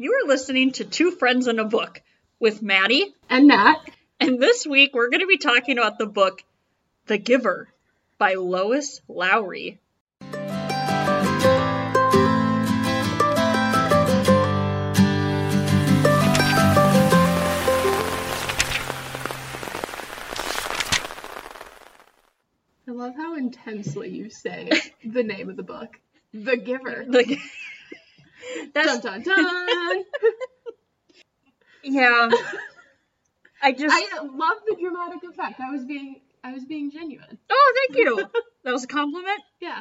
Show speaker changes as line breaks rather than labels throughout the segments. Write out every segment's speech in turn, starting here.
You are listening to Two Friends in a Book with Maddy,
And Nat.
and this week we're going to be talking about the book The Giver by Lois Lowry.
I love how intensely you say the name of the book. The Giver.
The- That's
Dun dun dun.
yeah. I just
I love the dramatic effect. I was being I was being genuine.
Oh, thank you. That was a compliment.
Yeah.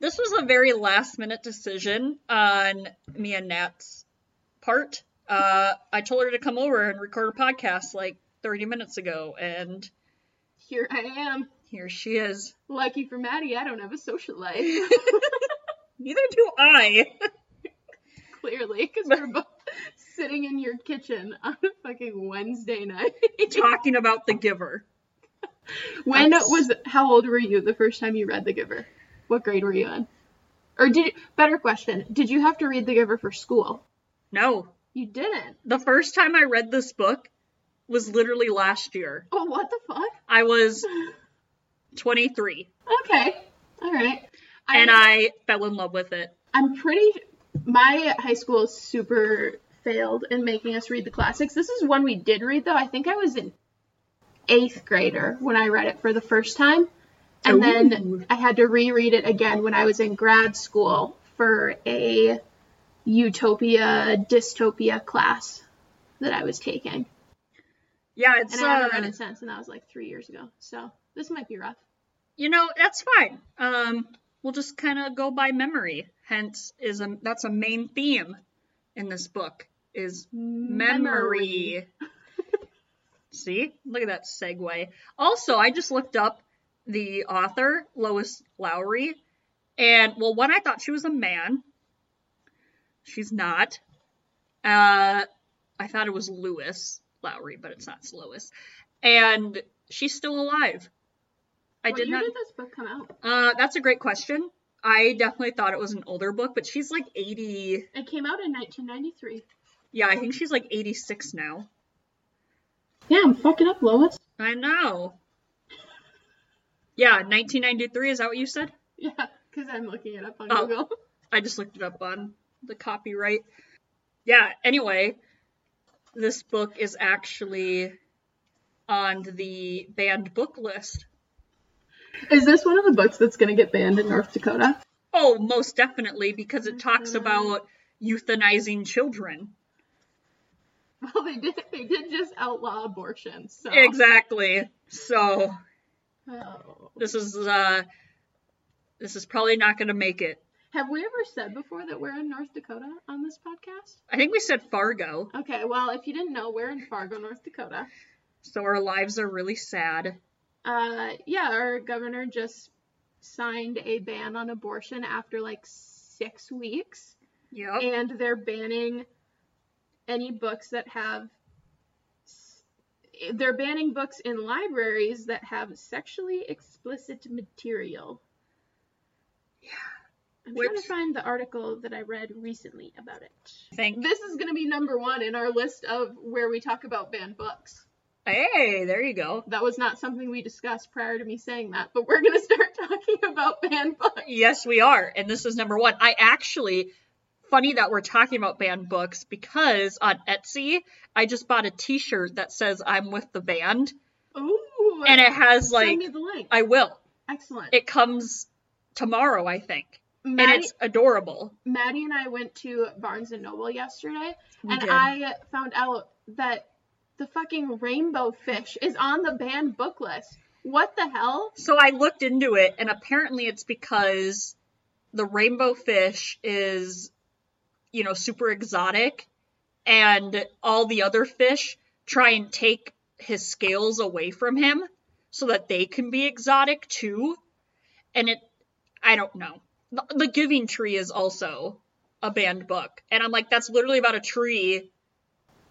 This was a very last minute decision on me and Nat's part. Uh, I told her to come over and record a podcast like 30 minutes ago, and
Here I am.
here she is.
Lucky for Maddy, I don't have a social life.
Neither do I.
Clearly, because we're both sitting in your kitchen on a fucking Wednesday night.
Talking about the giver.
when
That's-
was how old were you the first time you read The Giver? What grade were you in? Or did better question, did you have to read The Giver for school?
No,
You didn't.
the first time I read this book was literally last year.
Oh, what the fuck?
I was 23,
Okay. All right.
and I fell in love with it.
I'm pretty. My high school super failed in making us read the classics. This is one we did read though. I think I was in eighth grader when I read it for the first time, and then I had to reread it again when I was in grad school for a utopia dystopia class that I was taking,
Yeah, it's
and I haven't
uh,
read it since, and that was like three years ago. So this might be rough.
you know that's fine um we'll just kind of go by memory. Hence is a that's a main theme in this book is memory. See? Look at that segue. Also i just looked up the author lois lowry and well one i thought she was a man. She's not. Uh i thought it was lewis lowry but it's not it's lois. And she's still alive i
What
did not
did this book come out?
uh, that's a great question. I definitely thought it was an older book, but she's like 80.
It came out in 1993.
Yeah, I think she's like 86 now.
Yeah, I'm fucking up, Lois.
I know. Yeah, 1993. Is that what you said?
Yeah, because I'm looking it up on
Oh.
Google.
I just looked it up on the copyright. Yeah, anyway, this book is actually on the banned book list.
Is this one of the books that's gonna get banned in North Dakota?
Oh, most definitely, because it talks
Mhm.
about euthanizing children.
Well, they did. They did just outlaw abortion. So
Exactly. So
Oh.
this is uh this is probably not going to make it.
Have we ever said before that we're in North Dakota on this podcast?
I think we said Fargo,
Okay, well, if you didn't know, we're in Fargo, North Dakota.
so our lives are really sad.
Uh, yeah, our governor just signed a ban on abortion after like six weeks,
Yep.
and they're banning any books that have. They're banning books in libraries that have sexually explicit material.
Yeah.
I'm trying to find the article that I read recently about it.
I think.
This is going to be number one in our list of where we talk about banned books.
Hey, there you go.
That was not something we discussed prior to me saying that, but we're going to start talking about banned books.
Yes, we are, and this is number one. I actually, funny that we're talking about banned books because on Etsy I just bought a T-shirt that says "I'm with the band,"
Ooh.
and it has like.
send me the link.
I will.
Excellent.
It comes tomorrow, I think, and it's adorable.
Maddy and I went to Barnes and Noble yesterday,
We
and
did.
I found out that the fucking rainbow fish is on the banned book list. What the hell?
So I looked into it, and apparently it's because the rainbow fish is, you know, super exotic, and all the other fish try and take his scales away from him so that they can be exotic too. And it, I don't know. The, the Giving Tree is also a banned book, and I'm like, that's literally about a tree.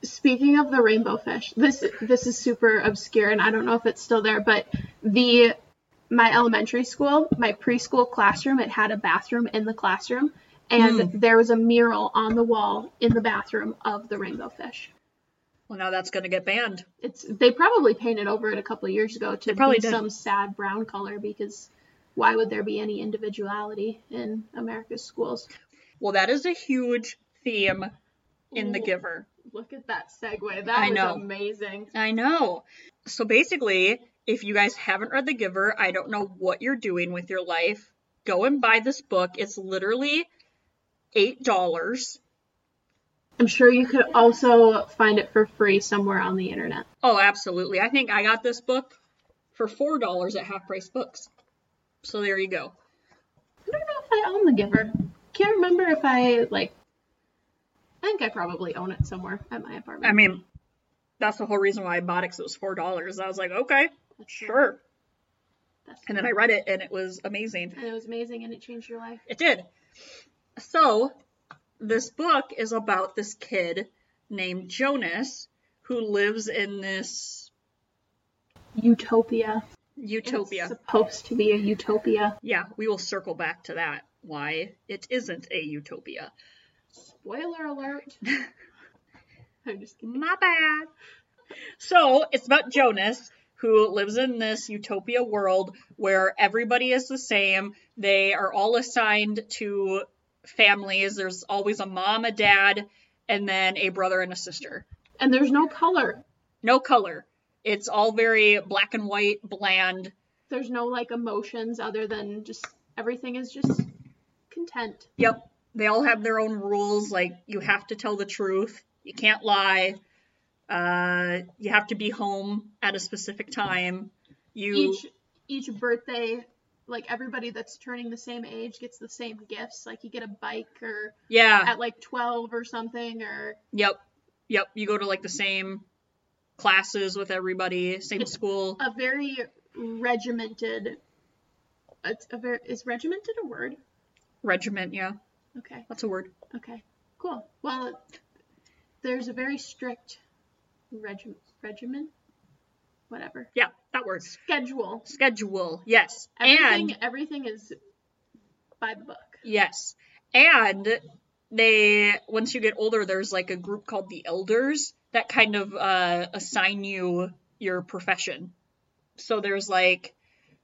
Speaking of the rainbow fish, this this is super obscure and I don't know if it's still there, but the my elementary school, my preschool classroom, it had a bathroom in the classroom and hmm. there was a mural on the wall in the bathroom of the rainbow fish.
Well, now that's going to get banned.
It's they probably painted over it a couple of years ago to
probably
be
did.
some sad brown color because why would there be any individuality in America's schools?
Well, that is a huge theme in The Giver.
Look at that segue. That
I
was
know.
amazing.
I know. So basically, if you guys haven't read The Giver, I don't know what you're doing with your life. Go and buy this book. It's literally $8.
I'm sure you could also find it for free somewhere on the internet.
Oh, absolutely. I think I got this book for $4 at Half Price Books. So there you go.
I don't know if I own The Giver. Can't remember if I like. I think I probably own it somewhere at my apartment.
I mean, that's the whole reason why I bought it 'cause it was $4. I was like, okay,
That's
sure.
That's
And then I read it and it was amazing.
and it was amazing and it changed your life.
It did. So, this book is about this kid named Jonas who lives in this
Utopia.
utopia.
It's supposed to be a utopia.
Yeah, we will circle back to that. Why it isn't a utopia.
Spoiler alert. I'm just kidding.
My bad. So, it's about Jonas who lives in this utopia world where everybody is the same. They are all assigned to families. There's always a mom, a dad, and then a brother and a sister.
And there's no color.
no color. It's all very black and white, bland.
There's no like emotions other than just everything is just content.
Yep. They all have their own rules. Like you have to tell the truth. You can't lie. Uh, you have to be home at a specific time. You
Each each birthday, like everybody that's turning the same age gets the same gifts. Like you get a bike or
yeah.
at like 12 or something or
Yep. Yep. You go to like the same classes with everybody, same school.
a very regimented it's a very is regimented a word?
Regiment, yeah.
Okay.
That's a word.
Okay. Cool. Well, there's a very strict regi- regimen whatever.
Yeah, that word.
Schedule.
Schedule. Yes.
Everything
and
everything is by the book.
Yes. And they once you get older there's like a group called the elders that kind of uh assign you your profession. So there's like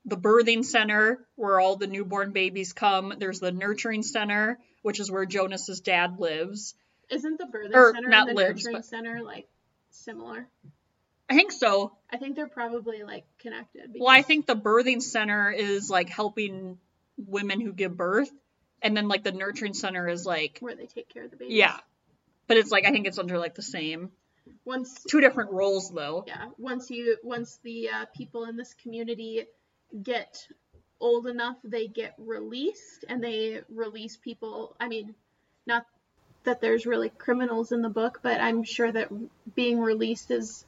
the birthing center where all the newborn babies come. There's the nurturing center, which is where Jonas's dad lives.
Isn't the birthing
Or
center
not
and the
lives,
nurturing
but-
center like similar?
I think so.
I think they're probably like connected.
Well, I think the birthing center is like helping women who give birth, and then like the nurturing center is like
where they take care of the baby.
yeah. But it's like I think it's under like the same
Once
two different roles though.
yeah, once you once the uh, people in this community get old enough, they get released, and they release people. I mean, not that there's really criminals in the book, but I'm sure that being released is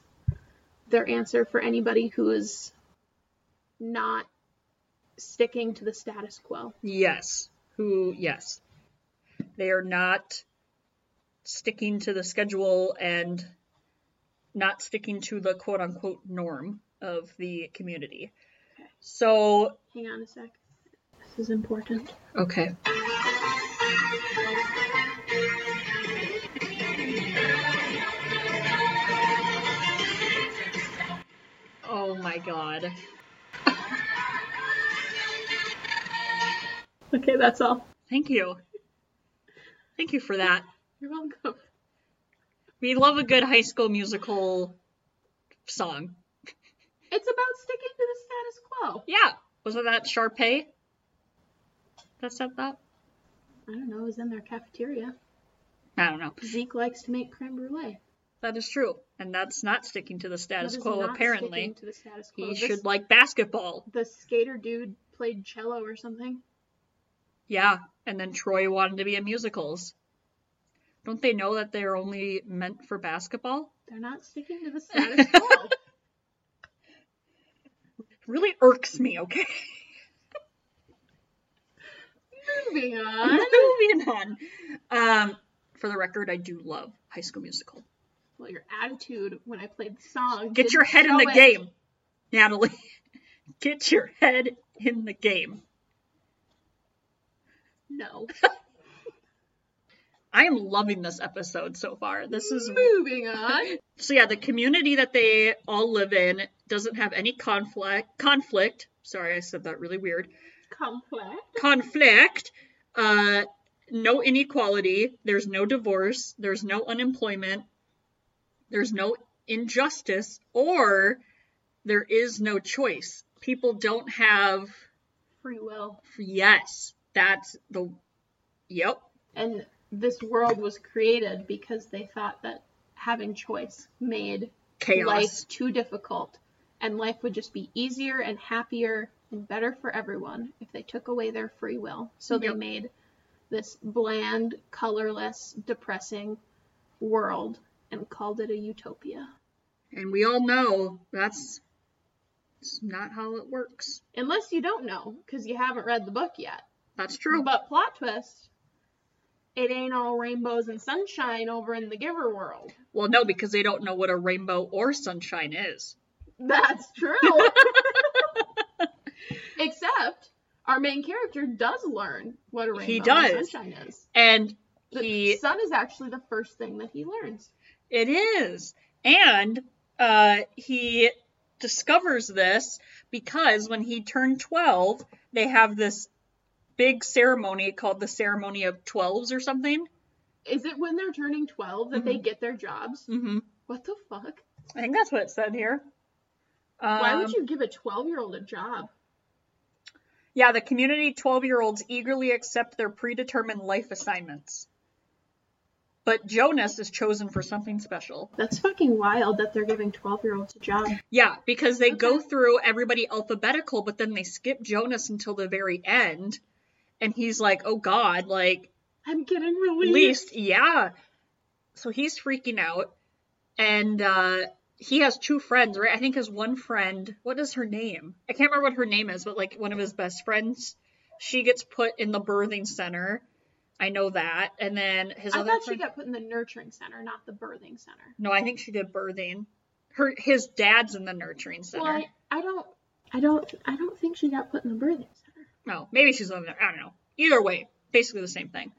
their answer for anybody who is not sticking to the status quo.
Yes. Who, yes. They are not sticking to the schedule and not sticking to the quote unquote norm of the community.
Okay.
So,
Hang on a sec. This is important.
okay. Oh my god.
Okay, that's all.
Thank you. Thank you for that.
You're welcome.
We love a good high school musical song.
It's about sticking to the status quo.
Yeah. Wasn't that Sharpay? That said that?
I don't know, it was in their cafeteria.
I don't know.
Zeke likes to make creme brulee.
That is true. And that's not sticking to the status quo, apparently.
sticking To the status quo.
He
This-
should like basketball.
The skater dude played cello or something.
Yeah. And then Troy wanted to be in musicals. Don't they know that they're only meant for basketball?
They're not sticking to the status quo.
Really irks me, okay?
Moving on.
Moving on. Um, for the record, I do love High School Musical.
Well, your attitude when I played the song.
Get your head in the
it.
game, Natalie. Get your head in the game.
No.
I am loving this episode so far. This is
moving on.
so yeah, the community that they all live in doesn't have any conflict conflict. Sorry, I said that really weird.
Conflict.
Conflict. Uh no inequality, there's no divorce, there's no unemployment, there's no injustice, or there is no choice. People don't have
Free will.
yes, that's the yep.
And this world was created because they thought that having choice made
Chaos.
life too difficult and life would just be easier and happier and better for everyone if they took away their free will. So they made this bland, colorless, depressing world and called it a utopia.
And we all know that's, that's not how it works.
Unless you don't know because you haven't read the book yet.
That's true.
But plot twist, it ain't all rainbows and sunshine over in the giver world.
Well, no, because they don't know what a rainbow or sunshine is.
That's true. Except our main character does learn what a rainbow
He does.
and
does.
sunshine is.
And
The
he
sun is actually the first thing that he learns.
It is. And uh, he discovers this because when he turned 12, they have this big ceremony called the Ceremony of Twelves or something.
Is it when they're turning 12 that they
Mhm.
get their jobs?
hmm
What the fuck?
I think that's what it said here. Um,
Why would you give a 12 year old a job?
Yeah, the community 12 year olds eagerly accept their predetermined life assignments. But Jonas is chosen for something special.
That's fucking wild that they're giving 12 year olds a job.
Yeah, because they go through everybody alphabetical, but then they skip Jonas until the very end. And he's like, oh God, like,
I'm getting released.
least, yeah. So he's freaking out. And uh, he has two friends, right? I think his one friend, what is her name? I can't remember what her name is, but like one of his best friends, she gets put in the birthing center. I know that. And then his
I
other
thought she got put in the nurturing center, not the birthing center.
no, I think she did birthing. Her his dad's in the nurturing center.
Well, I, I don't, I don't, I don't think she got put in the birthing center.
No, maybe she's living there. I don't know. Either way, basically the same thing.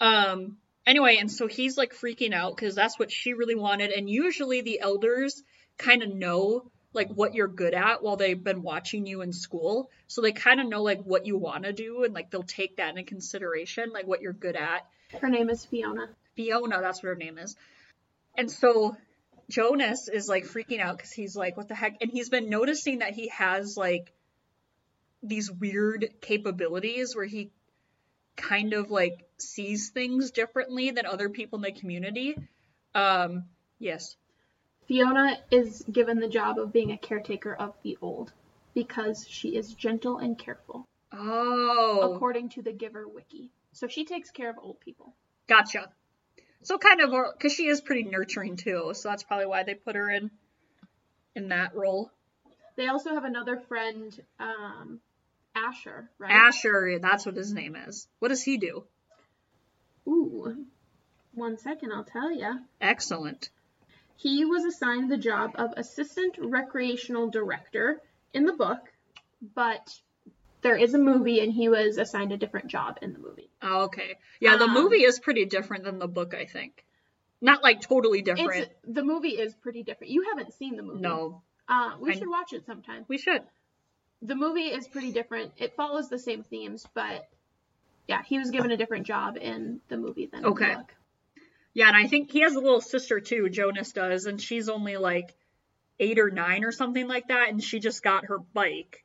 Um. Anyway, and so he's like freaking out because that's what she really wanted. And usually the elders kind of know like what you're good at while they've been watching you in school. So they kind of know like what you want to do and like they'll take that into consideration, like what you're good at.
Her name is Fiona.
Fiona, that's what her name is. And so Jonas is like freaking out because he's like, what the heck? And he's been noticing that he has like these weird capabilities where he kind of like sees things differently than other people in the community. Um, yes.
Fiona is given the job of being a caretaker of the old because she is gentle and careful,
Oh,
according to the Giver Wiki. So she takes care of old people.
gotcha. So kind of, because she is pretty nurturing too, so that's probably why they put her in in that role.
They also have another friend, um, Asher, right?
Asher, that's what his name is. What does he do?
Ooh. One second, I'll tell you.
Excellent.
He was assigned the job of assistant recreational director in the book, but there is a movie and he was assigned a different job in the movie.
Oh, okay. Yeah, the
Um,
movie is pretty different than the book, I think. Not like totally different.
It's the movie is pretty different. You haven't seen the movie.
No,
Uh, we
I-
should watch it sometime.
we should.
The movie is pretty different. It follows the same themes, but yeah, he was given a different job in the movie than in
Okay.
the book.
Yeah, and I think he has a little sister too, Jonas does, and she's only like eight or nine or something like that, and she just got her bike.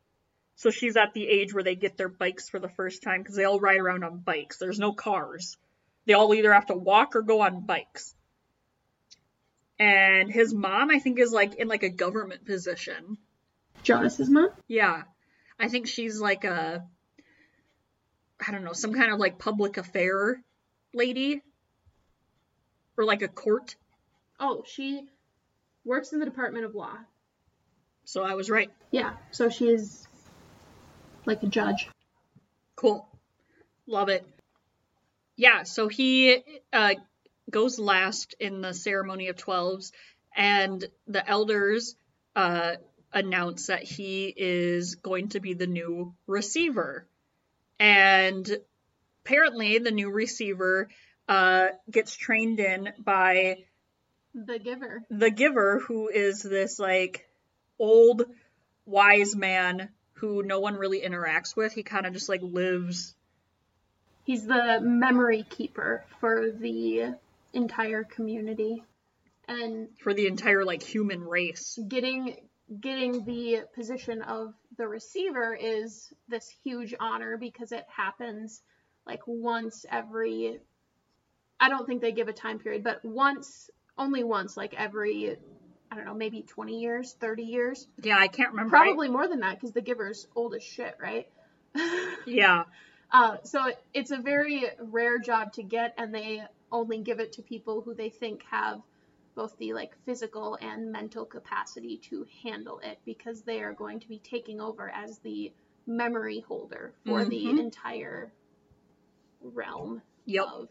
So she's at the age where they get their bikes for the first time because they all ride around on bikes. There's no cars. They all either have to walk or go on bikes. And his mom, I think, is like in like a government position.
Jonas's mom?
Yeah. I think she's like a I don't know, some kind of like public affair lady or like a court.
Oh, she works in the Department of Law.
So I was right.
Yeah, so she is like a judge.
Cool. Love it. Yeah, so he uh, goes last in the ceremony of twelves, and the elders uh, announce that he is going to be the new receiver. And apparently, the new receiver uh, gets trained in by
The giver.
the giver, who is this like old wise man who no one really interacts with. He kind of just like lives.
He's the memory keeper for the entire community. And
For the entire like human race.
getting getting the position of the receiver is this huge honor because it happens like once every I don't think they give a time period, but once only once like every I don't know, maybe 20 years, 30 years.
Yeah, I can't remember. I-
Probably more than that because the giver's old as shit, right?
yeah,
Uh, so it- it's a very rare job to get, and they only give it to people who they think have both the like physical and mental capacity to handle it, because they are going to be taking over as the memory holder for
Mhm.
the entire realm
yep.
of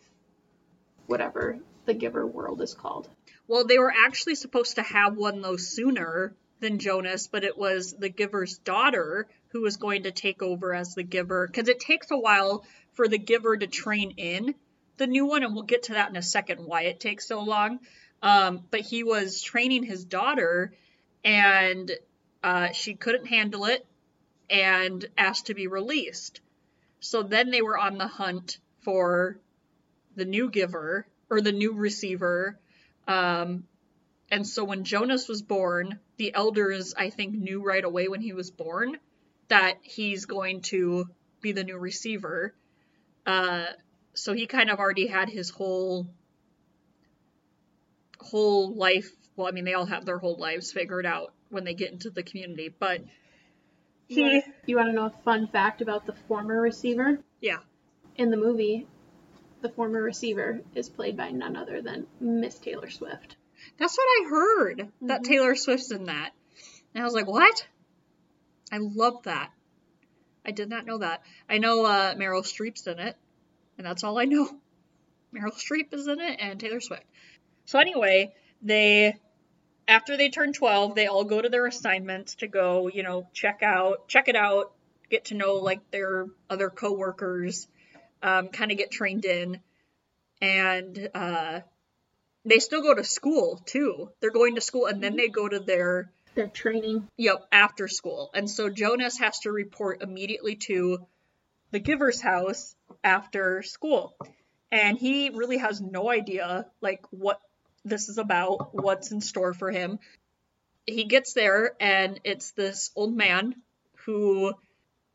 whatever the giver world is called.
Well, they were actually supposed to have one though sooner than Jonas, but it was the giver's daughter who was going to take over as the giver because it takes a while for the giver to train in the new one, and we'll get to that in a second why it takes so long. Um, but he was training his daughter, and uh, she couldn't handle it and asked to be released. So then they were on the hunt for the new giver or the new receiver. Um, and so when Jonas was born, the elders, I think, knew right away when he was born that he's going to be the new receiver. Uh, so he kind of already had his whole whole life. Well, I mean, they all have their whole lives figured out when they get into the community, but he,
You want to know a fun fact about the former receiver?
yeah,
In the movie, the former receiver is played by none other than Miss Taylor Swift.
That's what I heard. That
Mhm.
Taylor Swift's in that. And I was like, what? I love that. I did not know that. I know uh, Meryl Streep's in it, and that's all I know. Meryl Streep is in it, and Taylor Swift. So anyway, they after they turn 12, they all go to their assignments to go, you know, check out, check it out, get to know like their other coworkers, um, kind of get trained in, and uh, they still go to school too. They're going to school and then they go to their
Their training.
yep after school. And so Jonas has to report immediately to the giver's house after school. And he really has no idea like what this is about, what's in store for him. He gets there and it's this old man who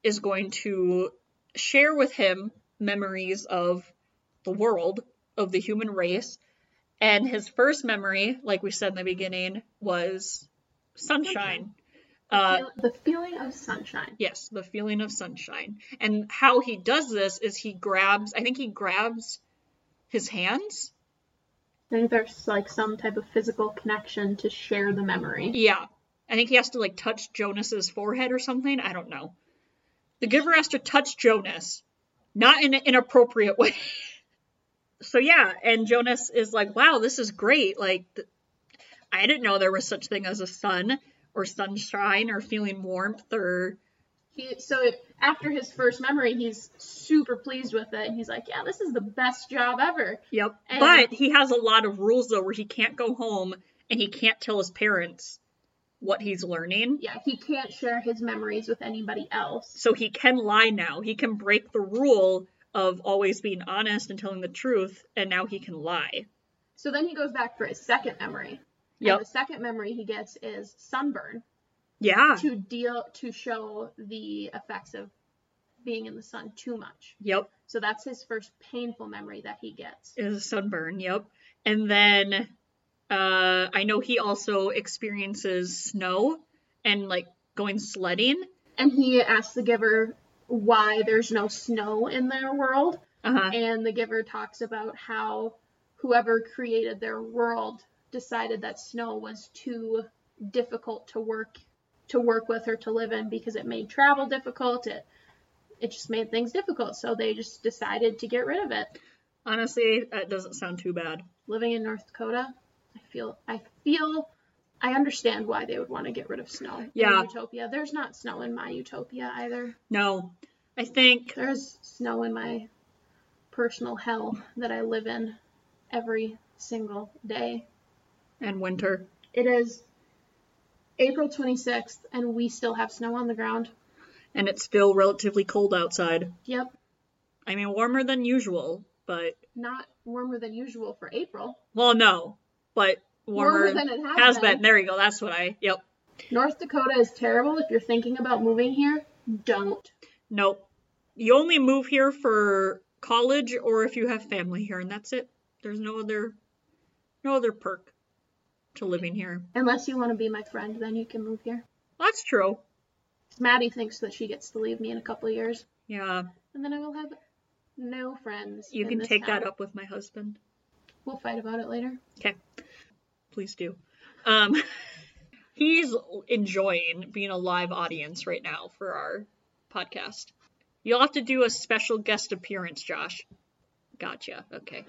is going to share with him memories of the world, of the human race. And his first memory, like we said in the beginning, was sunshine. Uh,
the feeling of sunshine.
yes, the feeling of sunshine. And how he does this is he grabs, I think he grabs his hands.
I think there's like some type of physical connection to share the memory.
Yeah. I think he has to like touch Jonas's forehead or something. I don't know. The giver has to touch Jonas, not in an inappropriate way. so yeah, and Jonas is like, "Wow, this is great. Like th- I didn't know there was such thing as a sun or sunshine or feeling warmth or
He, so after his first memory, he's super pleased with it, and he's like, "Yeah, this is the best job ever."
Yep.
And-
but he has a lot of rules though where he can't go home and he can't tell his parents what he's learning.
Yeah, he can't share his memories with anybody else.
So he can lie now. He can break the rule of always being honest and telling the truth, and now he can lie.
So then he goes back for his second memory.
Yep.
And the second memory he gets is sunburn
Yeah.
to deal to show the effects of being in the sun too much.
Yep.
So that's his first painful memory that he gets.
Is a sunburn. Yep. And then uh, I know he also experiences snow and like going sledding.
And he asks the giver why there's no snow in their world.
Uh huh.
And the giver talks about how whoever created their world decided that snow was too difficult to work to work with or to live in because it made travel difficult. It it just made things difficult. So they just decided to get rid of it.
Honestly, that doesn't sound too bad.
Living in North Dakota, I feel I feel I understand why they would want to get rid of snow
Yeah.
in Utopia. There's not snow in my Utopia either.
No. I think
There's snow in my personal hell that I live in every single day.
And winter.
It is April 26th, and we still have snow on the ground.
And it's still relatively cold outside.
Yep.
I mean, warmer than usual, but.
Not warmer than usual for April.
Well, no, but warmer,
Warmer than it has
has
been.
been. There you go. That's what I. Yep.
North Dakota is terrible. If you're thinking about moving here, don't.
Nope. You only move here for college or if you have family here, and that's it. There's no other, no other perk to living here.
Unless you want to be my friend, then you can move here.
That's true.
Maddy thinks that she gets to leave me in a couple of years,
Yeah,
and then I will have no friends.
you can take
town.
that up with my husband.
We'll fight about it later.
Okay, please do. Um, he's enjoying being a live audience right now for our podcast. You'll have to do a special guest appearance, Josh. Gotcha. Okay.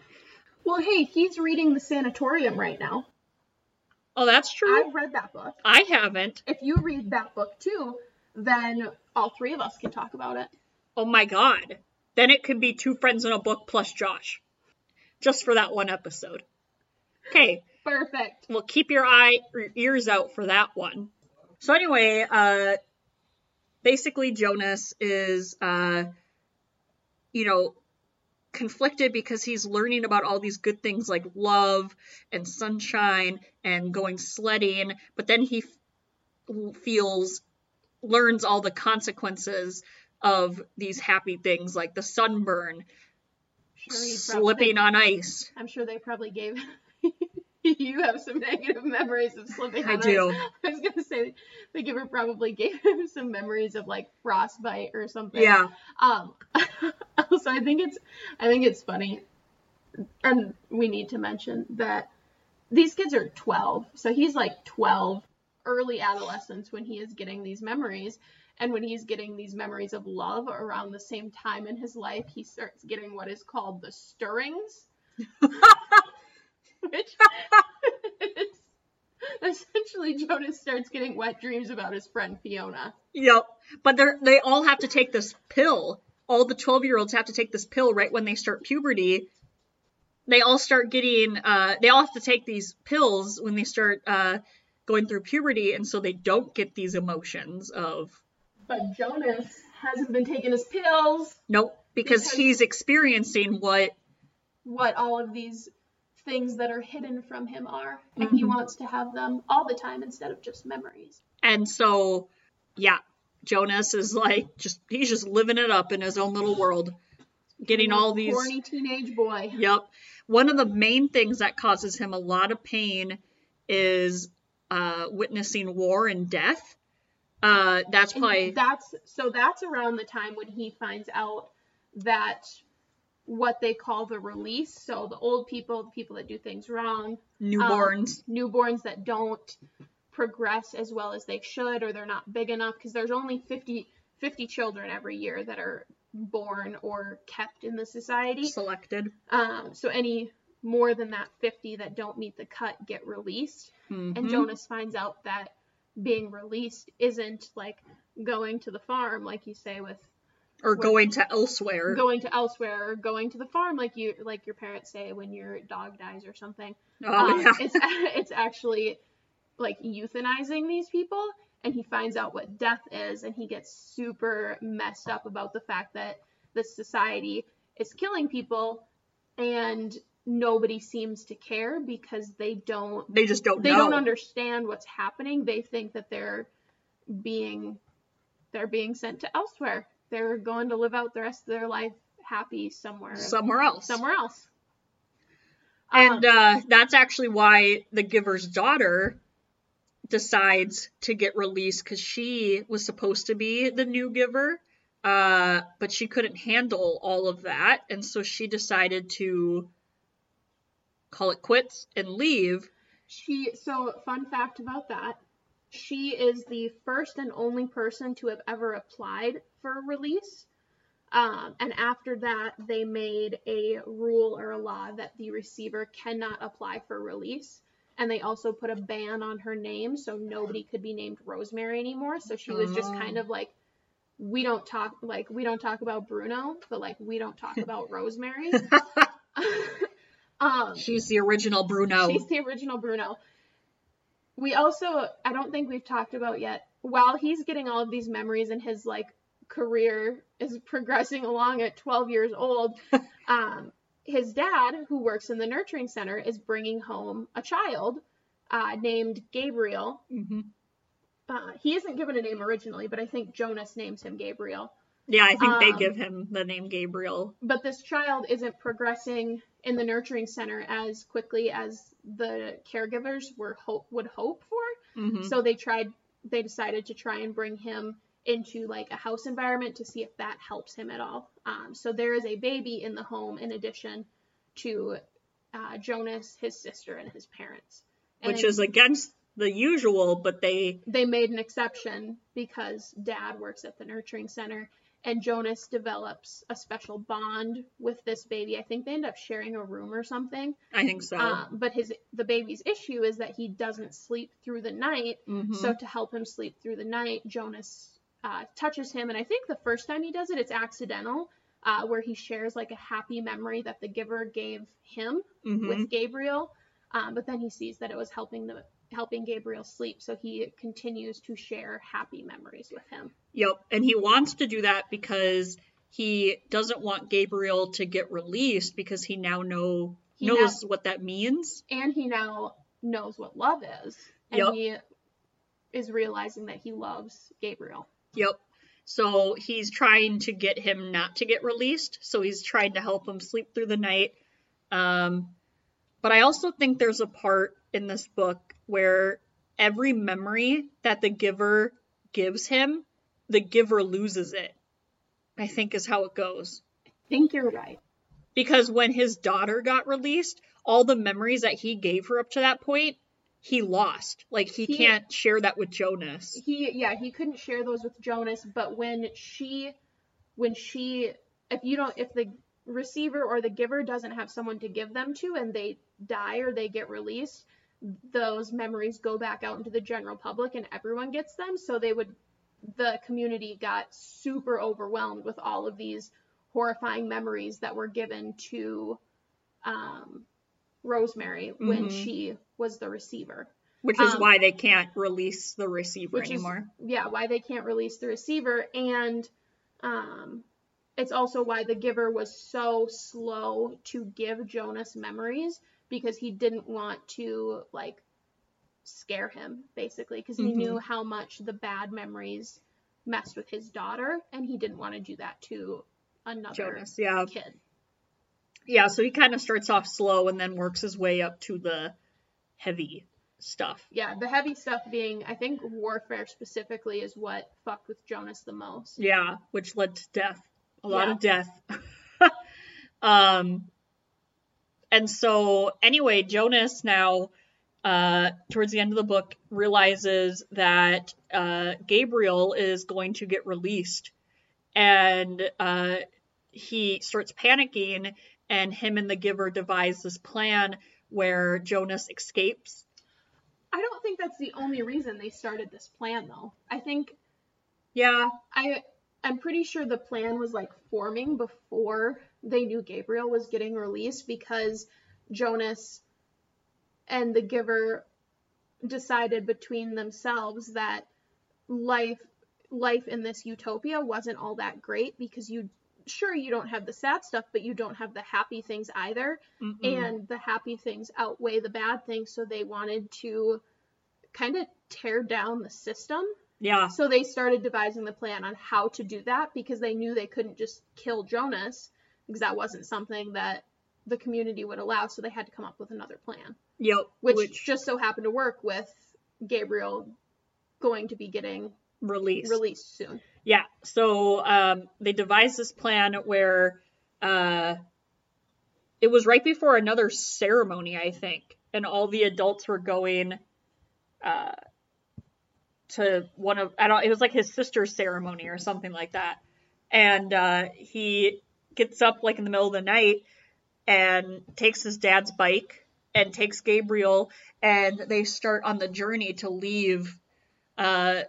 Well, hey, he's reading The Sanatorium right now.
Oh, that's true.
I've read that book.
I haven't.
If you read that book too, then all three of us can talk about it.
Oh my god. Then it could be two friends in a book plus Josh. Just for that one episode. Okay,
Perfect.
well keep your eye or ears out for that one. So anyway, uh basically Jonas is uh you know conflicted because he's learning about all these good things like love and sunshine and going sledding, but then he f- feels learns all the consequences of these happy things like the sunburn,
Sure, he
slipping on ice.
I'm sure they probably gave. you have some negative memories of slipping.
I
on
do.
ice. I was gonna say the giver probably gave him some memories of like frostbite or something.
Yeah.
Um. also, I think it's I think it's funny, and we need to mention that these kids are 12, so he's like 12, early adolescence when he is getting these memories. And when he's getting these memories of love around the same time in his life, he starts getting what is called the stirrings, which essentially Jonas starts getting wet dreams about his friend Fiona.
Yep. But they they all have to take this pill. All the 12 year olds have to take this pill right when they start puberty. They all start getting, uh, they all have to take these pills when they start uh, going through puberty, and so they don't get these emotions of,
But Jonas hasn't been taking his pills.
nope, because
Because-
he's experiencing what,
what all of these things that are hidden from him are, and he
Mhm.
wants to have them all the time instead of just memories.
and so, yeah, Jonas is like, just, he's just living it up in his own little world, getting all these.
horny teenage boy.
Yep. One of the main things that causes him a lot of pain is uh, witnessing war and death. Uh, that's
And
probably
that's so that's around the time when he finds out that what they call the release, so the old people, the people that do things wrong,
newborns.
newborns that don't progress as well as they should or they're not big enough because there's only 50, 50 children every year that are born or kept in the society.
selected.
Um, so any more than that 50 that don't meet the cut get released.
Mhm.
And Jonas finds out that being released isn't like going to the farm, like you say, with
or going to elsewhere.
going to elsewhere or going to the farm, like you like your parents say when your dog dies or something.
oh
Um,
yeah.
it's it's actually like euthanizing these people, and he finds out what death is, and he gets super messed up about the fact that this society is killing people, and nobody seems to care because they don't
They just don't
they
know.
don't understand what's happening. They think that they're being they're being sent to elsewhere. They're going to live out the rest of their life happy somewhere
somewhere else.
somewhere else.
And
Um,
uh, that's actually why the giver's daughter decides to get released because she was supposed to be the new giver, uh, but she couldn't handle all of that, and so she decided to call it quits and leave.
She so fun fact about that. She is the first and only person to have ever applied for release. Um, and after that, they made a rule or a law that the receiver cannot apply for release. And they also put a ban on her name, so nobody could be named Rosemary anymore. So she was just kind of like we don't talk like we don't talk about Bruno, but like we don't talk about Rosemary. um,
She's the original Bruno.
She's the original Bruno. We also, I don't think we've talked about yet, while he's getting all of these memories and his like career is progressing along at 12 years old, um, his dad, who works in the nurturing center, is bringing home a child uh, named Gabriel.
hmm
Uh, he isn't given a name originally, but I think Jonas names him Gabriel.
Yeah, I think they
Um,
give him the name Gabriel.
But this child isn't progressing in the nurturing center as quickly as the caregivers were hope would hope for.
hmm
So they tried they decided to try and bring him into like a house environment to see if that helps him at all. Um, so there is a baby in the home in addition to uh, Jonas, his sister, and his parents.
Which
And
is against the usual, but they
they made an exception because dad works at the nurturing center and Jonas develops a special bond with this baby. I think they end up sharing a room or something.
I think so.
Um, but his the baby's issue is that he doesn't sleep through the night.
Mhm.
So to help him sleep through the night, Jonas uh, touches him, and I think the first time he does it, it's accidental, uh, where he shares like a happy memory that the giver gave him
Mhm.
with Gabriel. Um, but then he sees that it was helping the helping Gabriel sleep, so he continues to share happy memories with him.
Yep, and he wants to do that because he doesn't want Gabriel to get released because he now know
He
knows what that means.
And he now knows what love is, and
Yep.
he is realizing that he loves Gabriel.
Yep. So he's trying to get him not to get released. So he's trying to help him sleep through the night. Um, but I also think there's a part in this book where every memory that the giver gives him, the giver loses it. I think is how it goes.
I think you're right.
Because when his daughter got released, all the memories that he gave her up to that point, he lost. Like he,
He-
can't share that with Jonas.
he yeah he couldn't share those with jonas but when she when she if you don't if the receiver or the giver doesn't have someone to give them to and they die or they get released those memories go back out into the general public and everyone gets them so they would the community got super overwhelmed with all of these horrifying memories that were given to um, rosemary when
Mhm.
she was the receiver
Which is
Um,
why they can't release the receiver
which is
anymore.
yeah why they can't release the receiver and um it's also why the giver was so slow to give jonas memories because he didn't want to like scare him basically because he
Mhm.
knew how much the bad memories messed with his daughter and he didn't want to do that to another
Jonas, yeah.
kid
Yeah, so he kind of starts off slow and then works his way up to the heavy stuff.
yeah the heavy stuff being i think warfare specifically is what fucked with jonas the most
Yeah, which led to death. A lot
Yeah.
of death. um and so anyway, Jonas now uh towards the end of the book realizes that uh Gabriel is going to get released and uh he starts panicking and him and the giver devise this plan where Jonas escapes.
I don't think that's the only reason they started this plan though. I think
Yeah,
I I'm pretty sure the plan was like forming before they knew Gabriel was getting released because Jonas and the giver decided between themselves that life life in this utopia wasn't all that great because you sure you don't have the sad stuff but you don't have the happy things either.
Mm-mm.
and the happy things outweigh the bad things so they wanted to kind of tear down the system.
Yeah,
so they started devising the plan on how to do that because they knew they couldn't just kill Jonas because that wasn't something that the community would allow so they had to come up with another plan
yep,
which, just so happened to work with Gabriel going to be getting
released.
released soon
Yeah, so um, they devised this plan where uh, it was right before another ceremony, I think, and all the adults were going uh, to one of I don't. It was like his sister's ceremony or something like that, and uh, he gets up like in the middle of the night and takes his dad's bike and takes Gabriel, and they start on the journey to leave. Uh,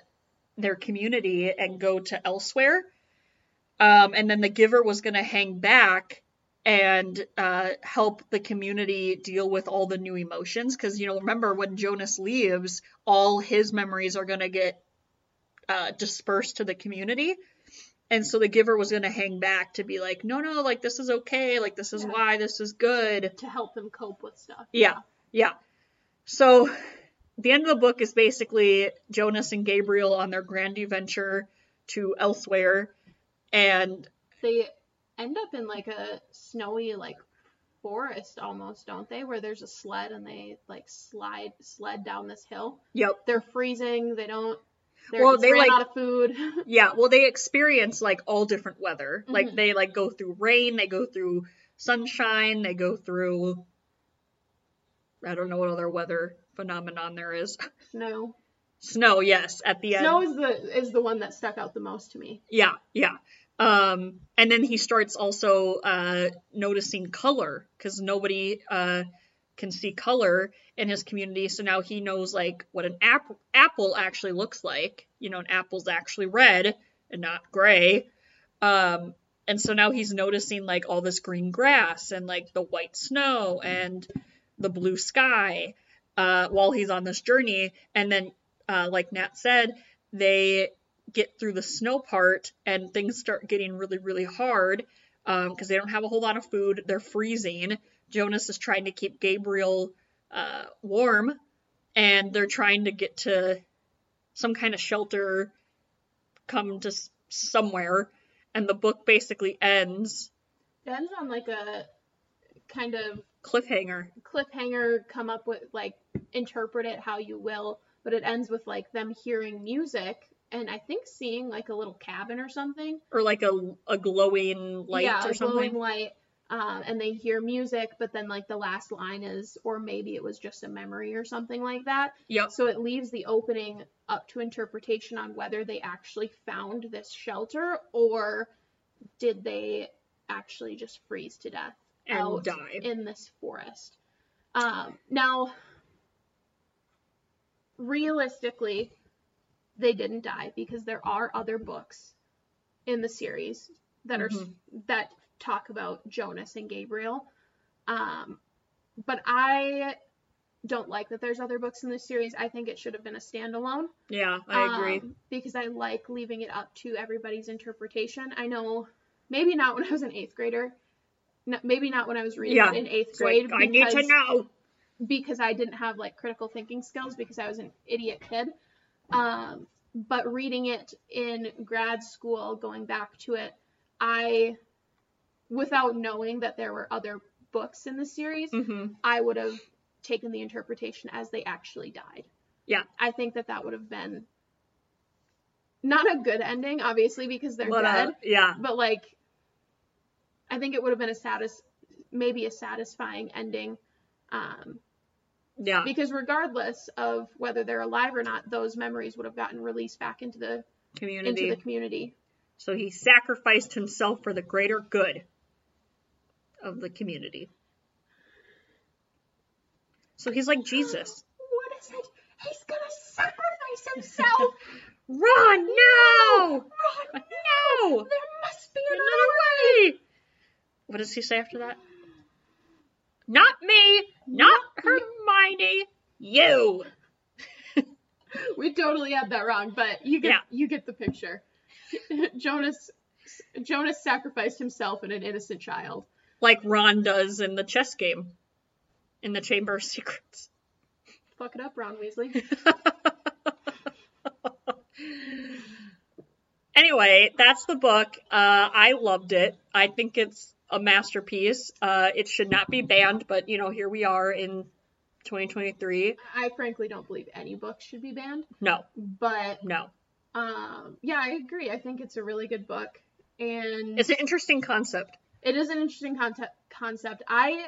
their community and go to elsewhere. Um, and then the giver was going to hang back and uh, help the community deal with all the new emotions. Because, you know, remember when Jonas leaves, all his memories are going to get uh, dispersed to the community. And so the giver was going to hang back to be like, no, no, like this is okay. Like this is
Yeah.
why this is good.
to help them cope with stuff.
Yeah. Yeah. So the end of the book is basically Jonas and Gabriel on their grand adventure to elsewhere. And
They end up in like a snowy like forest almost, don't they? Where there's a sled and they like slide sled down this hill.
yep.
They're freezing. They don't. They're,
Well, they, like-
out of food.
Yeah, well they experience like all different weather. Like
Mhm.
they like go through rain, they go through sunshine, they go through I don't know what other weather phenomenon there is.
Snow.
Snow, yes, at the end.
Snow is the is the one that stuck out the most to me.
Yeah, yeah. Um, and then he starts also uh, noticing color because nobody uh, can see color in his community. So now he knows like what an apple apple actually looks like. You know, an apple's actually red and not gray. Um, and so now he's noticing like all this green grass and like the white snow and the blue sky uh, while he's on this journey. And then, uh, like Nat said, they get through the snow part and things start getting really, really hard because they don't have a whole lot of food. They're freezing. Jonas is trying to keep Gabriel uh, warm and they're trying to get to some kind of shelter, come to s- somewhere. And the book basically ends
It ends on like a kind of
cliffhanger.
cliffhanger. Come up with like interpret it how you will, but it ends with like them hearing music and I think seeing like a little cabin or something.
Or like a, a glowing light
yeah,
or
a glowing
something.
light. Um, and they hear music, but then like the last line is, or maybe it was just a memory or something like that.
Yep.
So it leaves the opening up to interpretation on whether they actually found this shelter or did they actually just freeze to death
And
out
die.
in this forest. Um, now, realistically, they didn't die because there are other books in the series that are
Mhm.
that talk about Jonas and Gabriel. Um, but I don't like that there's other books in this series. I think it should have been a standalone.
Yeah, I agree.
Um, because I like leaving it up to everybody's interpretation. I know maybe not when I was an eighth grader. n- maybe not when I was reading
Yeah,
it in eighth
It's like,
grade.
I need to
because-
know.
because I didn't have like critical thinking skills because I was an idiot kid. Um, but reading it in grad school, going back to it, I, without knowing that there were other books in the series,
hmm
I would have taken the interpretation as they actually died.
Yeah.
I think that that would have been not a good ending, obviously, because they're
But,
dead
uh, yeah,
but like i think it would have been a satis maybe a satisfying ending um
yeah.
because regardless of whether they're alive or not those memories would have gotten released back into the
Community.
into the community
So he sacrificed himself for the greater good of the community. So he's like Jesus.
what is it he's gonna sacrifice himself
Run! No!
Run,
No!
there must be another
Another way! What does he say after that? Not me! Not Hermione! You!
we totally had that wrong but you get
Yeah.
you get the picture jonas jonas sacrificed himself and an innocent child
Like Ron does in the chess game. In the Chamber of Secrets.
fuck it up ron weasley
anyway, that's the book. Uh, I loved it. I think it's a masterpiece. Uh, it should not be banned, but you know, here we are in 2023.
I frankly don't believe any book should be banned,
No,
but
no.
um, yeah, I agree. I think it's a really good book, and
It's an interesting concept.
It is an interesting concept. Concept. I,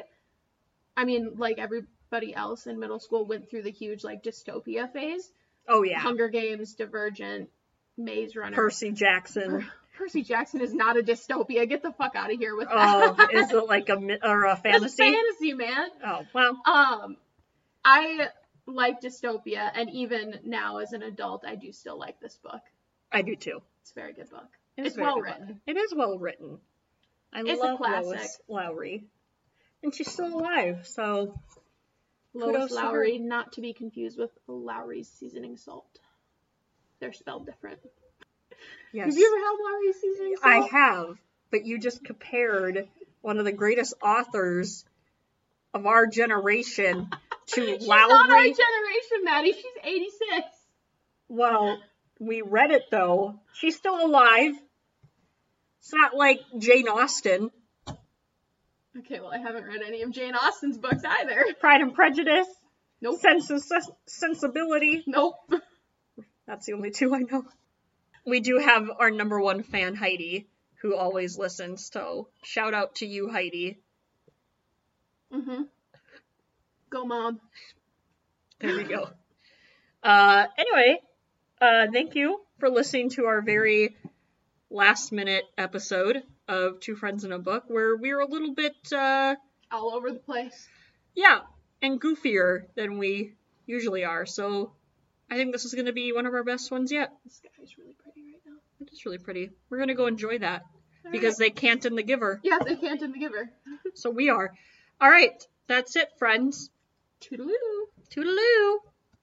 I mean, like everybody else in middle school went through the huge like dystopia phase.
Oh yeah,
Hunger Games, Divergent, Maze Runner.
Percy Jackson.
Percy Jackson is not a dystopia. Get the fuck out of here with that.
Oh, is it like a or a fantasy?
It's
fantasy?
fantasy, man.
Oh well,
Um, I like dystopia, and even now as an adult, I do still like this book.
I do too.
It's a very good book.
It
It's well
good book.
written.
It is well written. I
It's a
love
classic.
Lois Lowry. And she's still alive, so
Lois
Kudos to.
Lowry, not to be confused with Lawry's seasoning salt. They're spelled different.
yes.
Have you ever had Lawry's seasoning salt?
I have, but you just compared one of the greatest authors of our generation to
She's not our generation, Maddy. She's 86.
Well, we read it though. She's still alive. It's not like Jane Austen.
Okay, well, I haven't read any of Jane Austen's books either.
Pride and Prejudice.
Nope.
Sense and Sus- Sensibility.
Nope.
That's the only two I know. We do have our number one fan, Heidi, who always listens. So shout out to you, Heidi.
Mm-hmm. Go, mom.
There we go. Uh, anyway, uh, thank you for listening to our very last minute episode of Two Friends in a Book, where we were a little bit, uh,
All over the place.
yeah, and goofier than we usually are. So I think this is going to be one of our best ones yet.
This guy's really pretty right now.
It is really pretty. We're going to go enjoy that
All
because
right.
they can't in the giver.
Yeah, they can't in the giver.
So we are. All right, that's it, friends.
Toodaloo.
Toodaloo.